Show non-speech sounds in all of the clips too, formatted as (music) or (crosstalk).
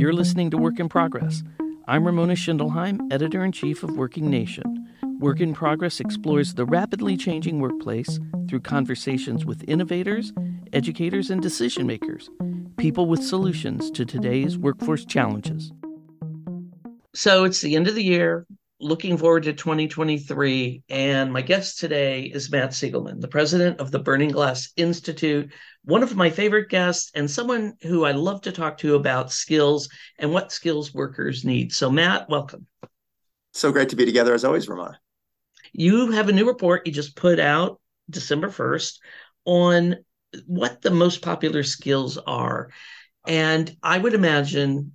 You're listening to Work in Progress. I'm Ramona Schindelheim, editor in chief of Working Nation. Work in Progress explores the rapidly changing workplace through conversations with innovators, educators, and decision makers, people with solutions to today's workforce challenges. So it's the end of the year, looking forward to 2023. And my guest today is Matt Sigelman, the president of the Burning Glass Institute, one of my favorite guests, and someone who I love to talk to about skills and what skills workers need. So, Matt, welcome. So great to be together as always, Ramona. You have a new report you just put out December 1st on what the most popular skills are. And I would imagine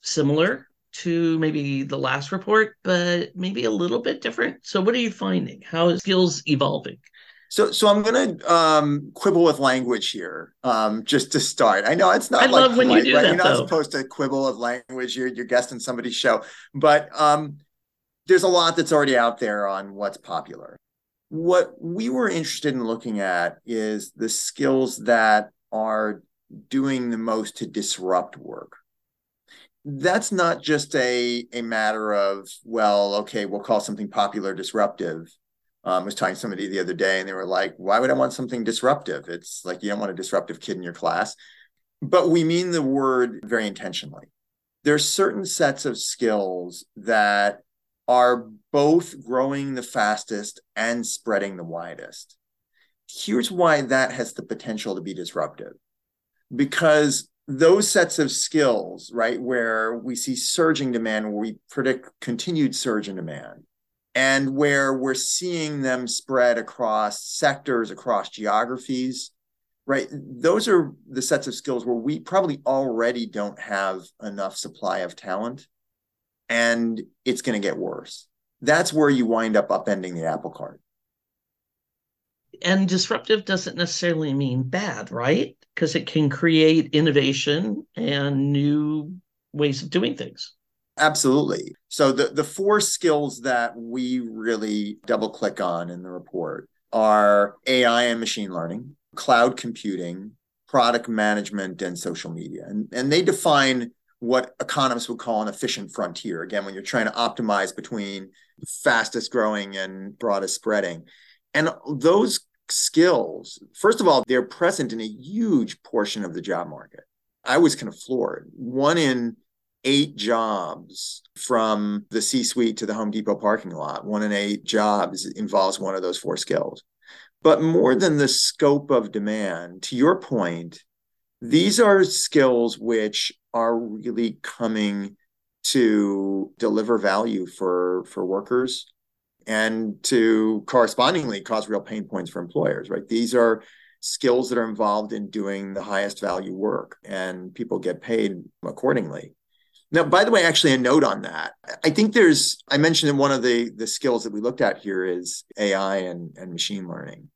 similar to maybe the last report, but maybe a little bit different. So, what are you finding? How is skills evolving? So, so I'm going to um, quibble with language here, um, just to start. I know it's not. I like love when you do right? that. You're not though. supposed to quibble with language. You're you're guesting somebody's show, but um, there's a lot that's already out there on what's popular. What we were interested in looking at is the skills that are doing the most to disrupt work. That's not just a a matter of well, okay, we'll call something popular disruptive um, I was talking to somebody the other day and they were like, why would I want something disruptive? It's like you don't want a disruptive kid in your class. But we mean the word very intentionally. There's certain sets of skills that are both growing the fastest and spreading the widest. Here's why that has the potential to be disruptive. Because those sets of skills, right, where we see surging demand, where we predict continued surge in demand, and where we're seeing them spread across sectors, across geographies, right? Those are the sets of skills where we probably already don't have enough supply of talent and it's going to get worse. That's where you wind up upending the apple cart. And disruptive doesn't necessarily mean bad, right? Because it can create innovation and new ways of doing things. Absolutely. So the, the four skills that we really double click on in the report are AI and machine learning, cloud computing, product management, and social media. And, and they define what economists would call an efficient frontier. Again, when you're trying to optimize between fastest growing and broadest spreading. And those skills, first of all, they're present in a huge portion of the job market. I was kind of floored. One in eight jobs from the C suite to the Home Depot parking lot. One in eight jobs involves one of those four skills. But more than the scope of demand, to your point, these are skills which are really coming to deliver value for, for workers and to correspondingly cause real pain points for employers, right? These are skills that are involved in doing the highest value work and people get paid accordingly. Now, by the way, actually, a note on that. I think there's, I mentioned in one of the, the skills that we looked at here is AI and, and machine learning.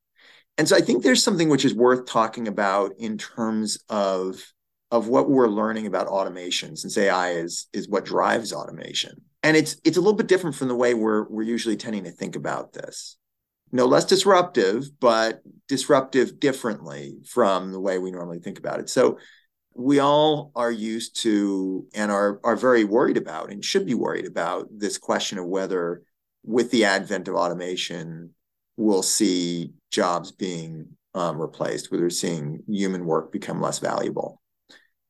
And so I think there's something which is worth talking about in terms of, of what we're learning about automation, since AI is, is what drives automation. And it's, it's a little bit different from the way we're, we're usually tending to think about this. No less disruptive, but disruptive differently from the way we normally think about it. So we all are used to and are are very worried about and should be worried about this question of whether with the advent of automation we'll see jobs being um, replaced whether seeing human work become less valuable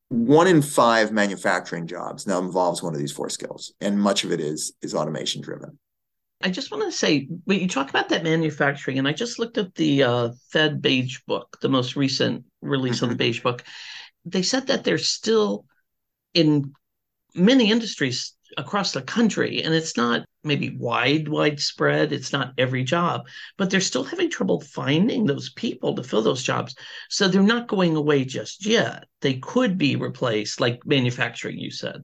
one in five manufacturing jobs now involves one of these four skills and much of it is is automation driven I just want to say, when you talk about that manufacturing, and I just looked at the uh, Fed Beige Book, the most recent release mm-hmm. of the Beige Book, they said that they're still in many industries across the country and it's not maybe wide widespread it's not every job but they're still having trouble finding those people to fill those jobs. So they're not going away just yet. They could be replaced like manufacturing you said.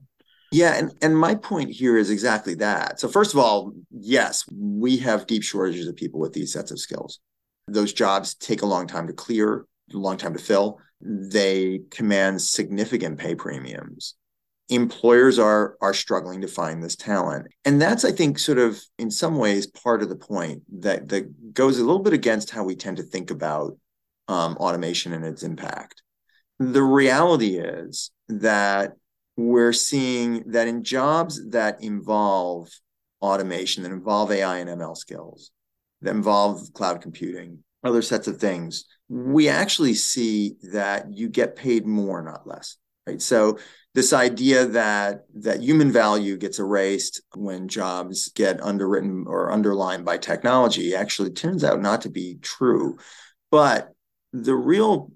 Yeah and, and my point here is exactly that. So first of all yes we have deep shortages of people with these sets of skills. Those jobs take a long time to clear a long time to fill. They command significant pay premiums employers are are struggling to find this talent and that's i think sort of in some ways part of the point that that goes a little bit against how we tend to think about um, automation and its impact the reality is that we're seeing that in jobs that involve automation, that involve AI and ML skills, that involve cloud computing, other sets of things, we actually see that you get paid more, not less. Right. So this idea that that human value gets erased when jobs get underwritten or underlined by technology actually turns out not to be true. But the real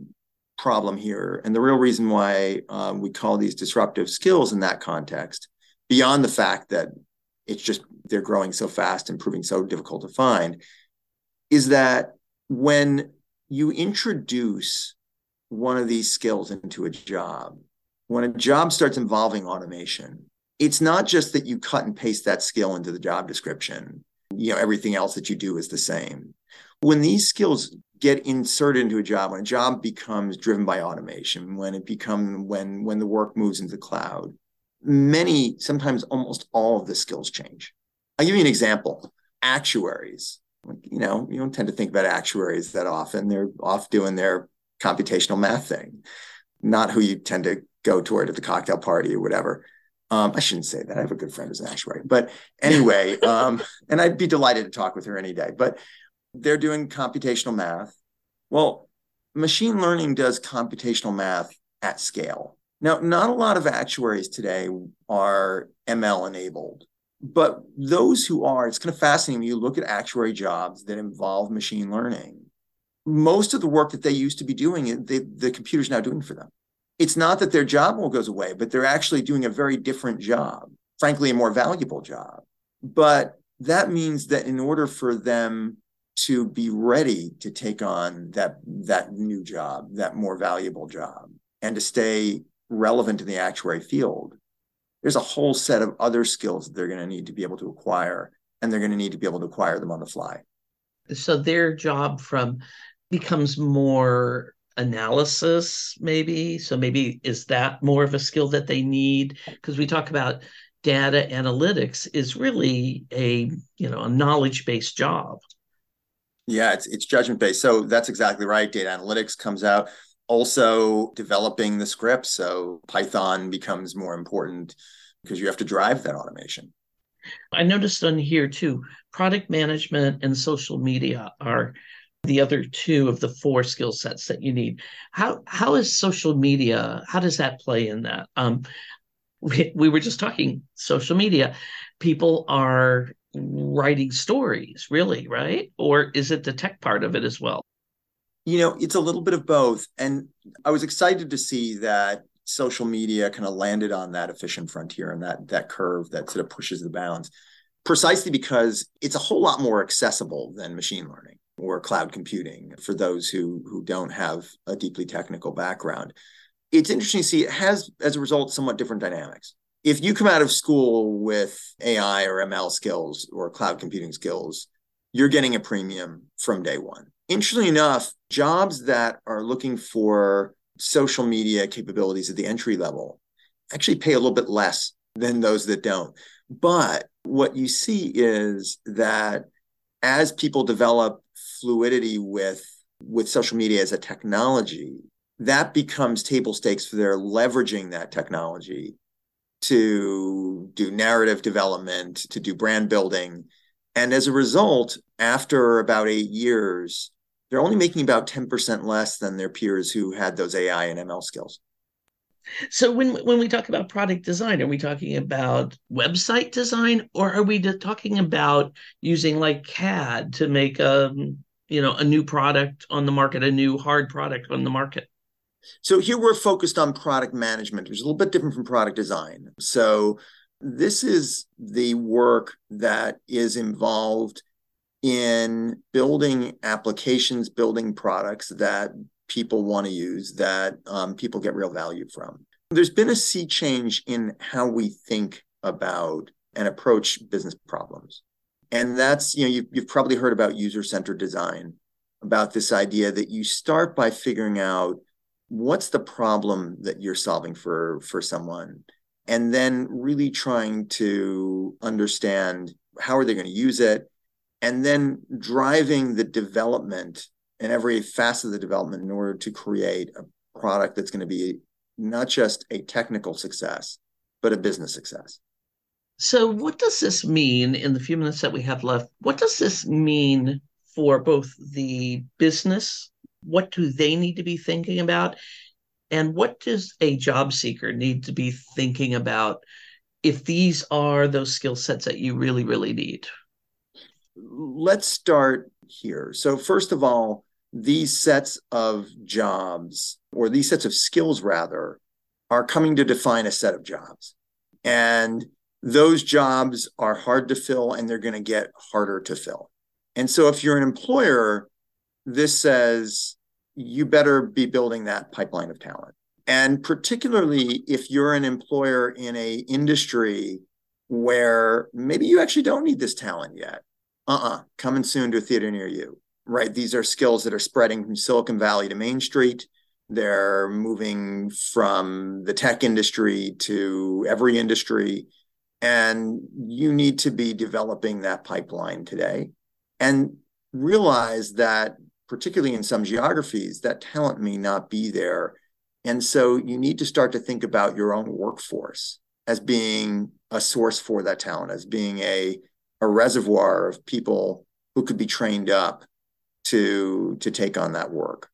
problem here, and the real reason why um, we call these disruptive skills in that context, beyond the fact that it's just they're growing so fast and proving so difficult to find, is that when you introduce one of these skills into a job, when a job starts involving automation, it's not just that you cut and paste that skill into the job description. You know, everything else that you do is the same. When these skills get inserted into a job, when a job becomes driven by automation, when it become when when the work moves into the cloud, many, sometimes almost all of the skills change. I'll give you an example. Actuaries. You know, you don't tend to think about actuaries that often. They're off doing their computational math thing, not who you tend to go toward at the cocktail party or whatever. Um, I shouldn't say that. I have a good friend who's an actuary. But anyway, (laughs) um, and I'd be delighted to talk with her any day. But they're doing computational math. Well, machine learning does computational math at scale. Now, not a lot of actuaries today are ML enabled, but those who are, it's kind of fascinating when you look at actuary jobs that involve machine learning. Most of the work that they used to be doing, they, the computer's now doing for them. It's not that their job will goes away, but they're actually doing a very different job, frankly, a more valuable job. But that means that in order for them to be ready to take on that that new job, that more valuable job, and to stay relevant in the actuary field, there's a whole set of other skills that they're going to need to be able to acquire, and they're going to need to be able to acquire them on the fly. So their job from becomes more analysis, maybe. So maybe is that more of a skill that they need? Because we talk about data analytics is really a you know a knowledge based job. Yeah, it's it's judgment based. So that's exactly right. Data analytics comes out. Also developing the scripts. So Python becomes more important because you have to drive that automation. I noticed on here too, product management and social media are the other two of the four skill sets that you need. How how is social media? How does that play in that? Um, we, we were just talking social media. People are writing stories, really, right? Or is it the tech part of it as well? You know, it's a little bit of both. And I was excited to see that social media kind of landed on that efficient frontier and that that curve that sort of pushes the bounds precisely because it's a whole lot more accessible than machine learning or cloud computing for those who who don't have a deeply technical background it's interesting to see it has as a result somewhat different dynamics if you come out of school with AI or ML skills or cloud computing skills, you're getting a premium from day one. Interestingly enough, jobs that are looking for social media capabilities at the entry level actually pay a little bit less than those that don't. But what you see is that as people develop fluidity with with social media as a technology, that becomes table stakes for their leveraging that technology to do narrative development, to do brand building. And as a result, after about eight years, they're only making about 10% less than their peers who had those AI and ML skills. So when when we talk about product design, are we talking about website design, or are we talking about using like CAD to make a um, you know a new product on the market, a new hard product on the market? So here we're focused on product management, which is a little bit different from product design. So this is the work that is involved in building applications, building products that people want to use, that um, people get real value from. There's been a sea change in how we think about and approach business problems. And that's, you know, you've, you've probably heard about user centered design, about this idea that you start by figuring out what's the problem that you're solving for for someone and then really trying to understand how are they going to use it and then driving the development and every facet of the development in order to create a product that's going to be not just a technical success but a business success. So, what does this mean in the few minutes that we have left? What does this mean for both the business? What do they need to be thinking about? And what does a job seeker need to be thinking about if these are those skill sets that you really, really need? Let's start here. So, first of all, these sets of jobs, or these sets of skills rather, are coming to define a set of jobs. And those jobs are hard to fill and they're going to get harder to fill. And so if you're an employer, this says you better be building that pipeline of talent. And particularly if you're an employer in a industry where maybe you actually don't need this talent yet. Uh-uh, coming soon to a theater near you. Right? These are skills that are spreading from Silicon Valley to Main Street. They're moving from the tech industry to every industry. And you need to be developing that pipeline today and realize that, particularly in some geographies, that talent may not be there. And so you need to start to think about your own workforce as being a source for that talent, as being a, a reservoir of people who could be trained up to, to take on that work.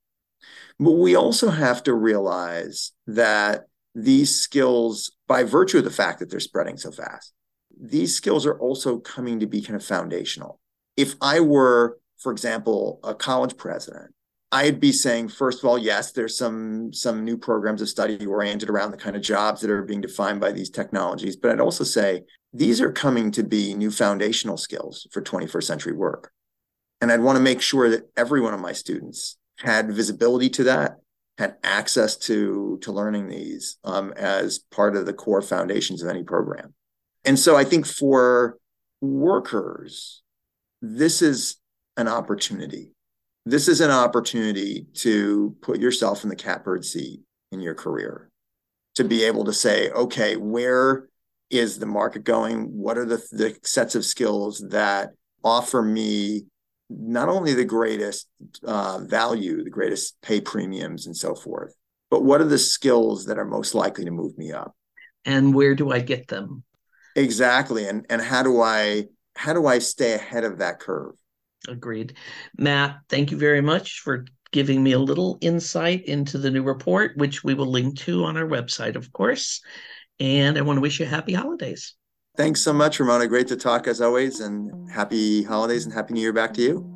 But we also have to realize that these skills, by virtue of the fact that they're spreading so fast, these skills are also coming to be kind of foundational. If I were, for example, a college president, I'd be saying, first of all, yes, there's some some new programs of study oriented around the kind of jobs that are being defined by these technologies. But I'd also say these are coming to be new foundational skills for 21st century work. And I'd want to make sure that every one of my students had visibility to that, had access to to learning these um, as part of the core foundations of any program. And so I think for workers, this is an opportunity. This is an opportunity to put yourself in the catbird seat in your career, to be able to say, okay, where is the market going? What are the, the sets of skills that offer me not only the greatest uh, value, the greatest pay premiums, and so forth, but what are the skills that are most likely to move me up? And where do I get them? Exactly. And and how do I how do I stay ahead of that curve? Agreed. Matt, thank you very much for giving me a little insight into the new report, which we will link to on our website, of course. And I want to wish you happy holidays. Thanks so much, Ramona. Great to talk as always, and happy holidays and happy new year back to you.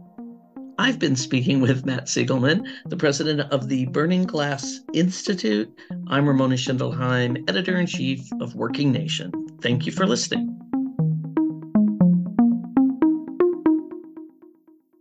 I've been speaking with Matt Sigelman, the president of the Burning Glass Institute. I'm Ramona Schindelheim, editor in chief of Working Nation. Thank you for listening.